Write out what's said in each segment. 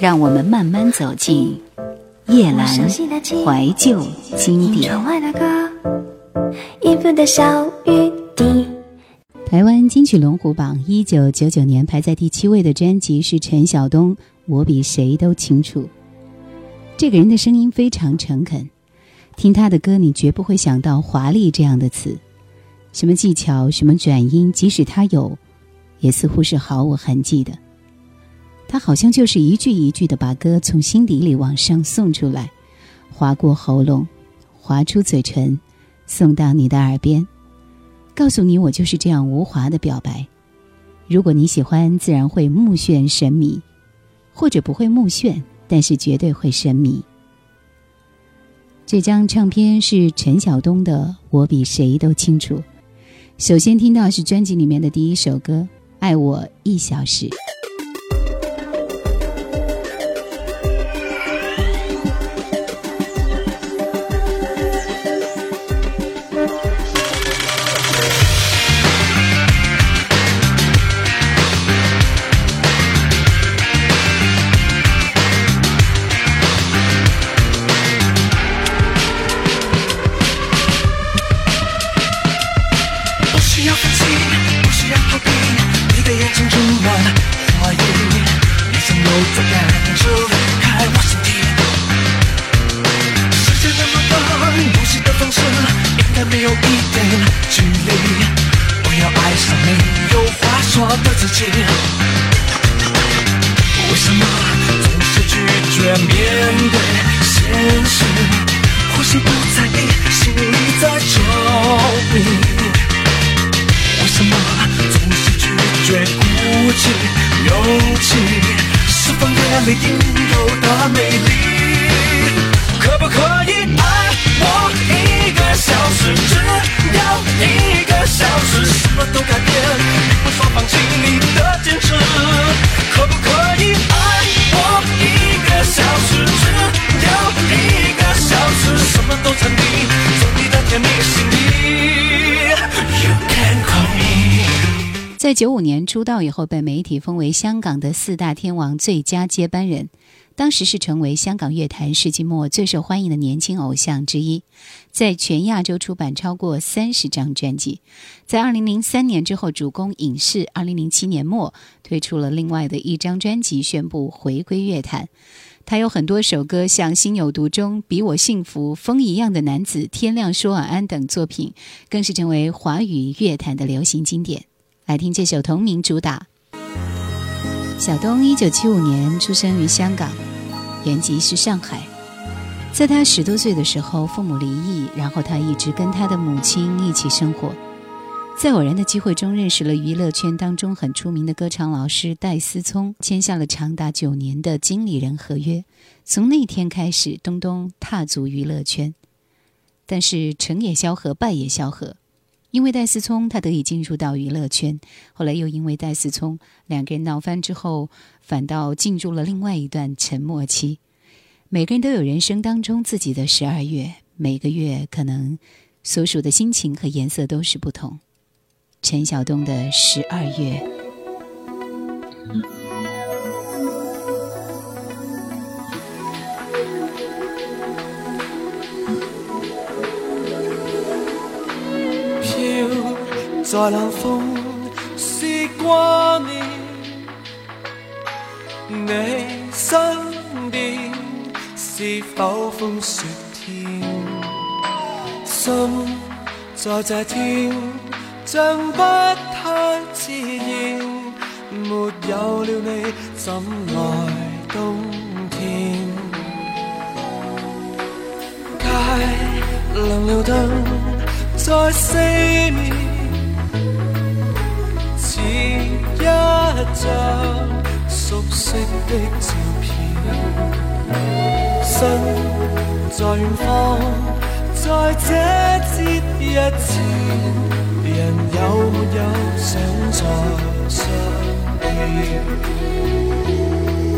让我们慢慢走进夜阑怀旧经典。台湾金曲龙虎榜一九九九年排在第七位的专辑是陈晓东，《我比谁都清楚》。这个人的声音非常诚恳，听他的歌，你绝不会想到华丽这样的词。什么技巧，什么转音，即使他有，也似乎是毫无痕迹的。它好像就是一句一句的把歌从心底里往上送出来，划过喉咙，划出嘴唇，送到你的耳边，告诉你我就是这样无华的表白。如果你喜欢，自然会目眩神迷；或者不会目眩，但是绝对会神迷。这张唱片是陈晓东的《我比谁都清楚》。首先听到是专辑里面的第一首歌《爱我一小时》。你应有的美丽，可不可以爱我一个小时？只要一个小时，什么都改变，你无法放弃你的坚持。可不可以爱我一个小时？只要一个小时，什么都暂停，做你的甜蜜，心里。在九五年出道以后，被媒体封为香港的四大天王最佳接班人，当时是成为香港乐坛世纪末最受欢迎的年轻偶像之一，在全亚洲出版超过三十张专辑，在二零零三年之后主攻影视，二零零七年末推出了另外的一张专辑，宣布回归乐坛。他有很多首歌，像《心有独钟》《比我幸福》《风一样的男子》《天亮说晚安》等作品，更是成为华语乐坛的流行经典。来听这首同名主打。小东一九七五年出生于香港，原籍是上海。在他十多岁的时候，父母离异，然后他一直跟他的母亲一起生活。在偶然的机会中，认识了娱乐圈当中很出名的歌唱老师戴思聪，签下了长达九年的经理人合约。从那天开始，东东踏足娱乐圈。但是成也萧何，败也萧何。因为戴思聪，他得以进入到娱乐圈。后来又因为戴思聪，两个人闹翻之后，反倒进入了另外一段沉默期。每个人都有人生当中自己的十二月，每个月可能所属的心情和颜色都是不同。陈晓东的十二月。在冷风是挂念，你身边是否风雪天？心在这天，像不太自然，没有了你怎来冬天？街冷了灯在四面。一张熟悉的照片，身在远方，在这节日前，人有没有想再相见？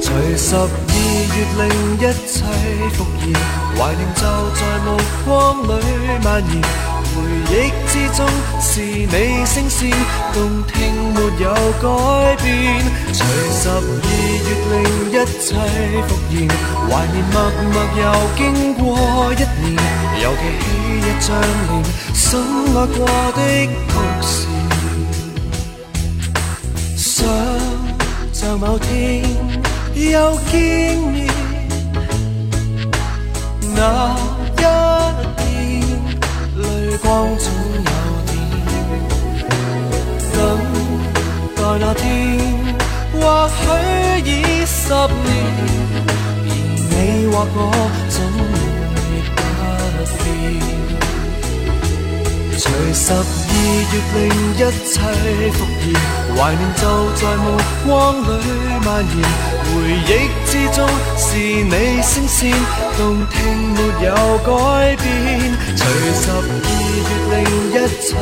随十二月令一切复燃，怀念就在目光里蔓延。回憶之中是你聲線，動聽沒有改變。隨十二月令一切復燃，懷念默默又經過一年，又記起一張臉，深愛過的曲線。想像某天又見面，那。光總有電，等待那天，或許已十年，而你或我總會不變。隨十二月令一切復現，懷念就在目光裏蔓延，回憶之中是你聲線，動聽沒有改變。隨十。月令一切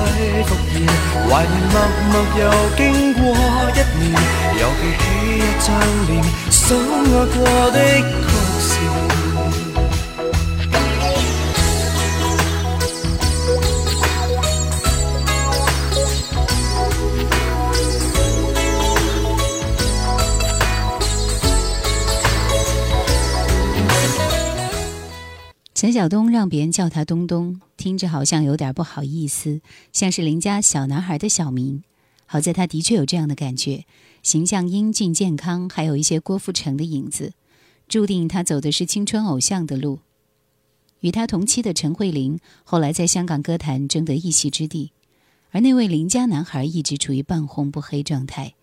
突然，怀念默默又经过一年，又记起一张脸，深爱过的。东让别人叫他东东，听着好像有点不好意思，像是邻家小男孩的小名。好在他的确有这样的感觉，形象英俊健康，还有一些郭富城的影子，注定他走的是青春偶像的路。与他同期的陈慧琳后来在香港歌坛争得一席之地，而那位邻家男孩一直处于半红不黑状态。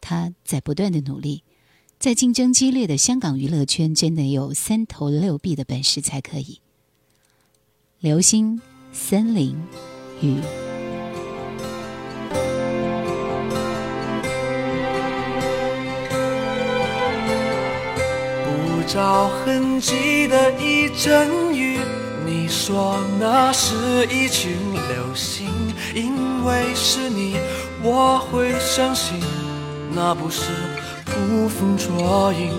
他在不断的努力，在竞争激烈的香港娱乐圈，真的有三头六臂的本事才可以。流星，森林，雨。不着痕迹的一阵雨，你说那是一群流星，因为是你，我会相信，那不是捕风捉影。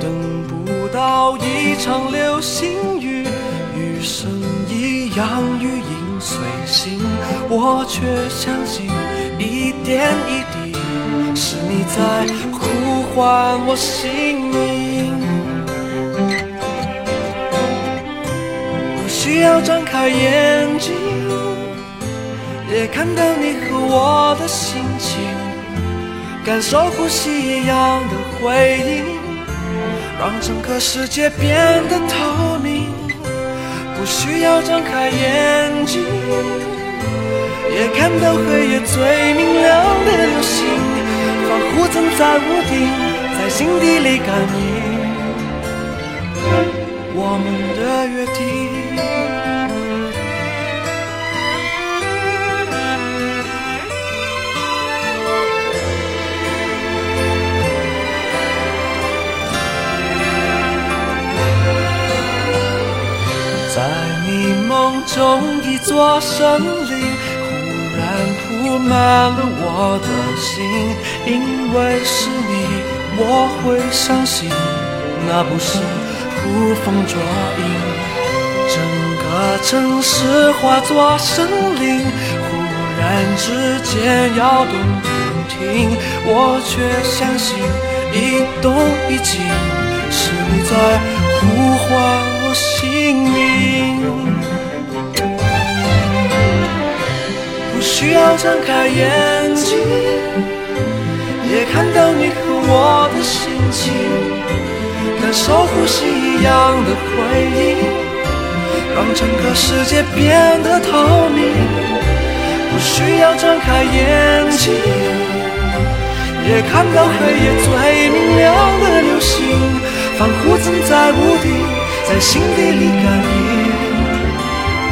等不到一场流星雨，雨声。让语音随心，我却相信一点一滴是你在呼唤我姓名。不需要张开眼睛，也看到你和我的心情，感受呼吸一样的回应，让整个世界变得透明。不需要张开眼睛，也看到黑夜最明亮的流星。仿佛曾在屋顶，在心底里感应我们的约定。中一座森林，忽然铺满了我的心，因为是你，我会相信，那不是捕风捉影。整个城市化作森林，忽然之间摇动不停，我却相信一动一静，是你在呼唤我姓名。不需要睁开眼睛，也看到你和我的心情，感受呼吸一样的回忆，让整个世界变得透明。不需要睁开眼睛，也看到黑夜最明亮的流星，仿佛存在屋顶，在心底里感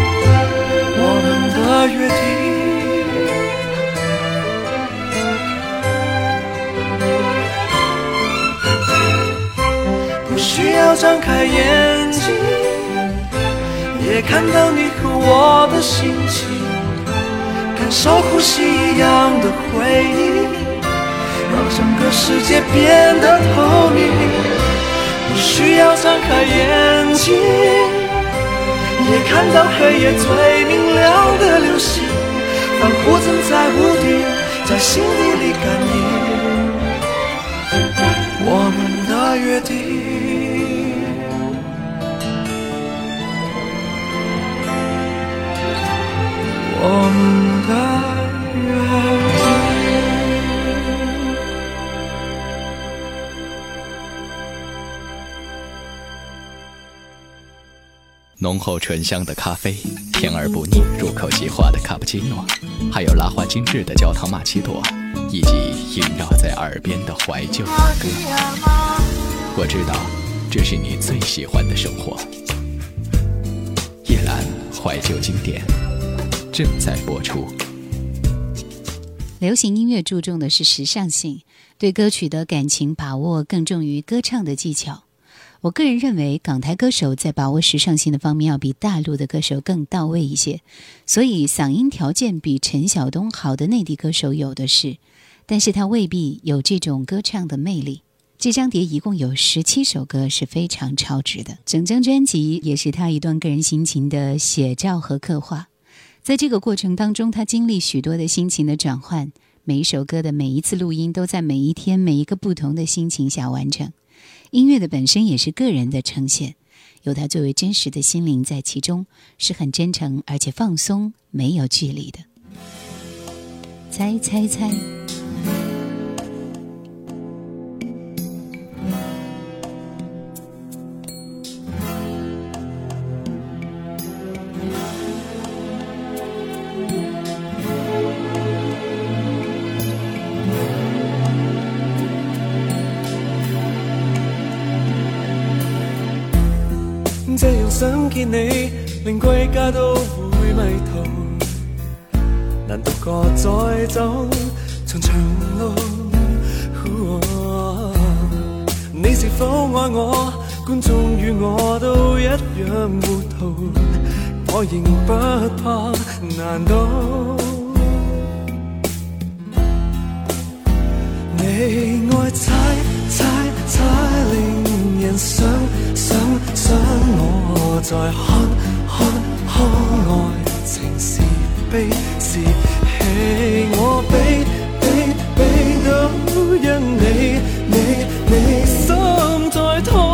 应我们的约定。张开眼睛，也看到你和我的心情，感受呼吸一样的回忆，让整个世界变得透明。不需要张开眼睛，也看到黑夜最明亮的流星，仿佛曾在屋顶，在心底里感应我们的约定。浓厚醇香的咖啡，甜而不腻，入口即化的卡布奇诺，还有拉花精致的焦糖玛奇朵，以及萦绕在耳边的怀旧音我知道，这是你最喜欢的生活。夜阑怀旧经典正在播出。流行音乐注重的是时尚性，对歌曲的感情把握更重于歌唱的技巧。我个人认为，港台歌手在把握时尚性的方面要比大陆的歌手更到位一些，所以嗓音条件比陈晓东好的内地歌手有的是，但是他未必有这种歌唱的魅力。这张碟一共有十七首歌是非常超值的，整张专辑也是他一段个人心情的写照和刻画，在这个过程当中，他经历许多的心情的转换。每一首歌的每一次录音，都在每一天、每一个不同的心情下完成。音乐的本身也是个人的呈现，有他最为真实的心灵在其中，是很真诚而且放松、没有距离的。猜猜猜。你令归家都会迷途，难独个再走长长路。你是否爱我？观众与我都一样糊涂，我仍不怕。难道你爱猜猜猜，令人想想想我？来看看看，爱情是悲是喜，我比悲比到因你，你你心在痛。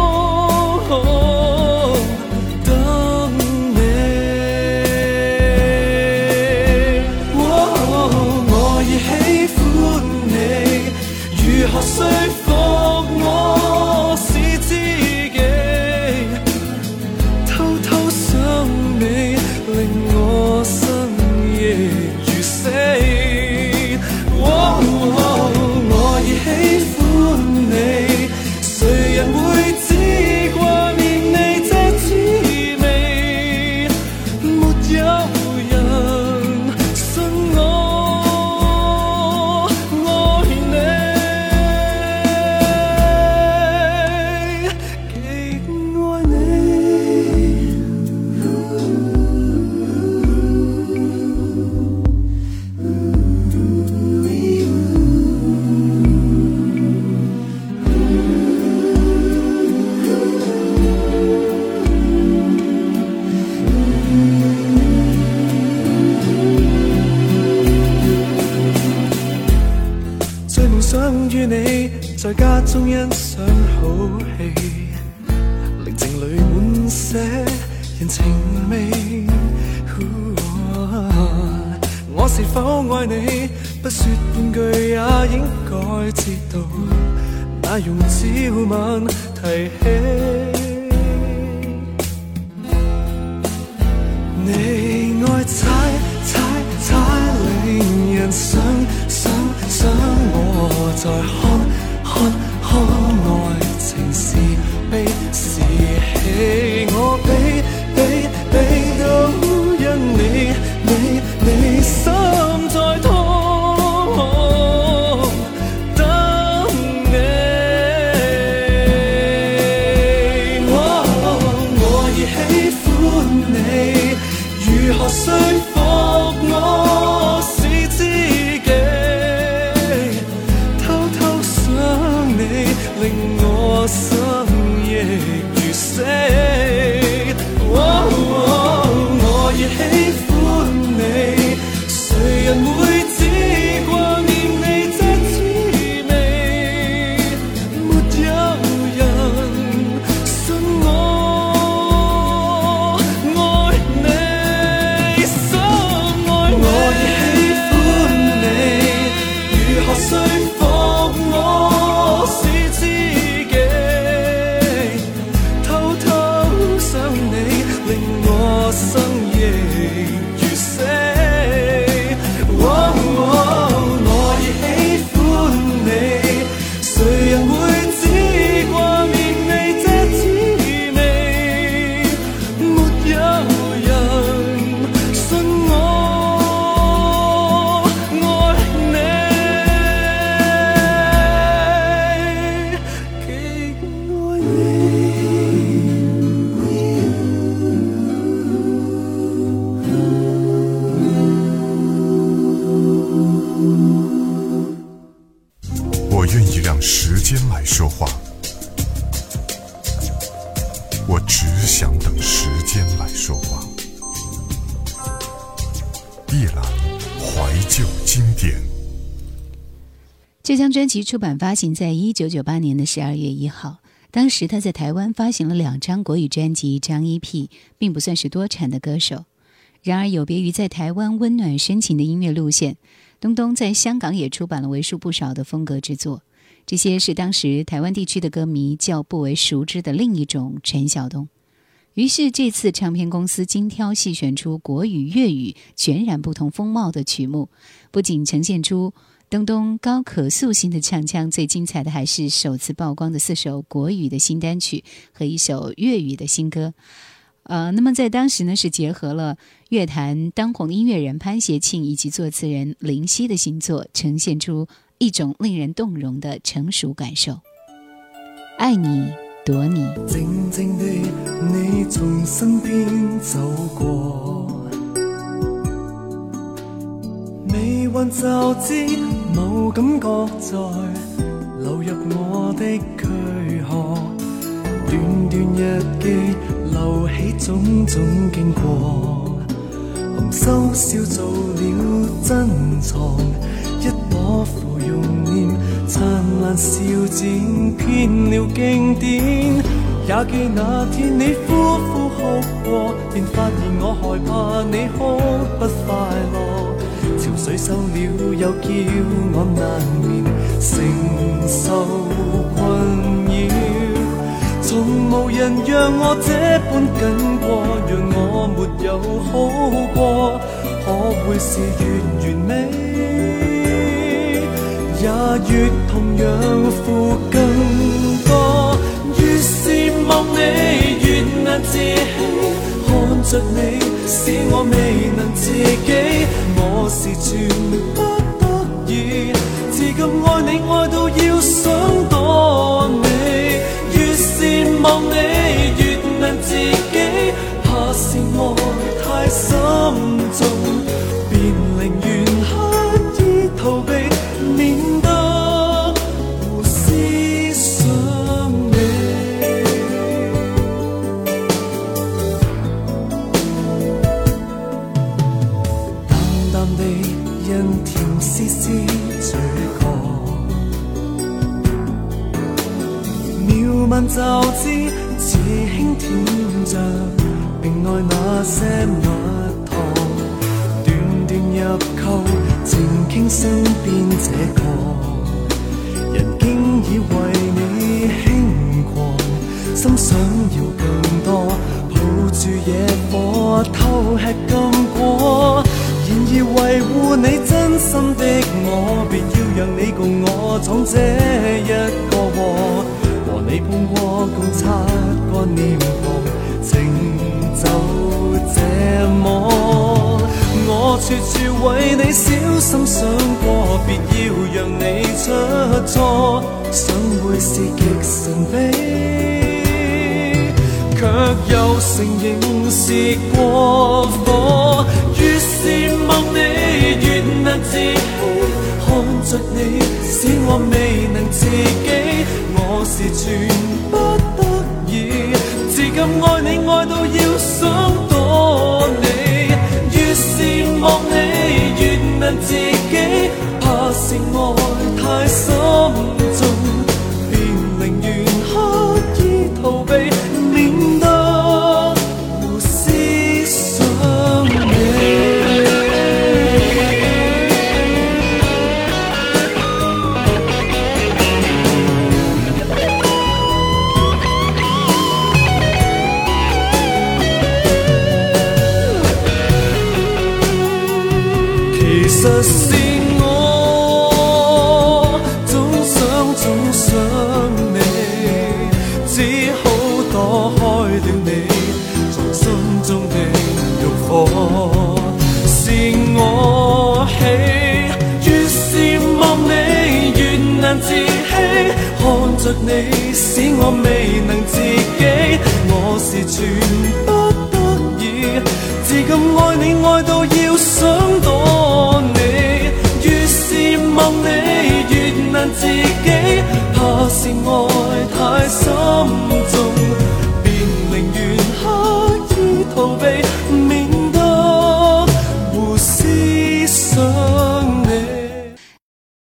我爱你，不说半句也应该知道，那用照吻提起。你爱猜猜猜，令人想想想，我在。喜欢你，如何需？来说话，我只想等时间来说话。夜郎怀旧经典，这张专辑出版发行在一九九八年的十二月一号。当时他在台湾发行了两张国语专辑，张 e P 并不算是多产的歌手。然而，有别于在台湾温暖深情的音乐路线，东东在香港也出版了为数不少的风格之作。这些是当时台湾地区的歌迷较不为熟知的另一种陈晓东。于是这次唱片公司精挑细选出国语、粤语全然不同风貌的曲目，不仅呈现出东东高可塑性的唱腔，最精彩的还是首次曝光的四首国语的新单曲和一首粤语的新歌。呃，那么在当时呢，是结合了乐坛当红音乐人潘协庆以及作词人林夕的新作，呈现出。一种令人动容的成熟感受，爱你，躲你，静静的你从身边走过。你运就知，某感觉在流入我的躯壳。段段日记留起种种经过，红心笑做了珍藏一朵。灿烂笑展，偏了经典。也记那天你呼呼哭过，便发现我害怕你哭不快乐。潮水收了，又叫我难眠，承受困扰。从无人让我这般紧过，让我没有好过，可会是完完美？也越同样负更多，越是望你越难自欺，看着你使我未能自己，我是全不得已，自甘爱你爱到要想躲你，越是望你越难自己，怕是爱太深重。就知，似轻舔着并爱那些蜜糖，断断入扣，静倾身边这个，人，竟已为你轻狂，心想要更多，抱住野火偷吃禁果，然而维护你真心的我，别要让你共我闯这一个祸。你碰过，共擦过脸庞，情就这么。我处处为你小心想过，别要让你出错。想会是极神秘，却又承认是过火。越是慕你，越难自欺。看着你，使我未能自己。我是全不得已，至今爱你爱到要死。躲开了你，藏心中的欲火，是我起，越是望你越难自欺，看着你使我未能自己，我是全不得已，自甘爱你爱到要想躲你，越是望你越难自己，怕是爱太深。place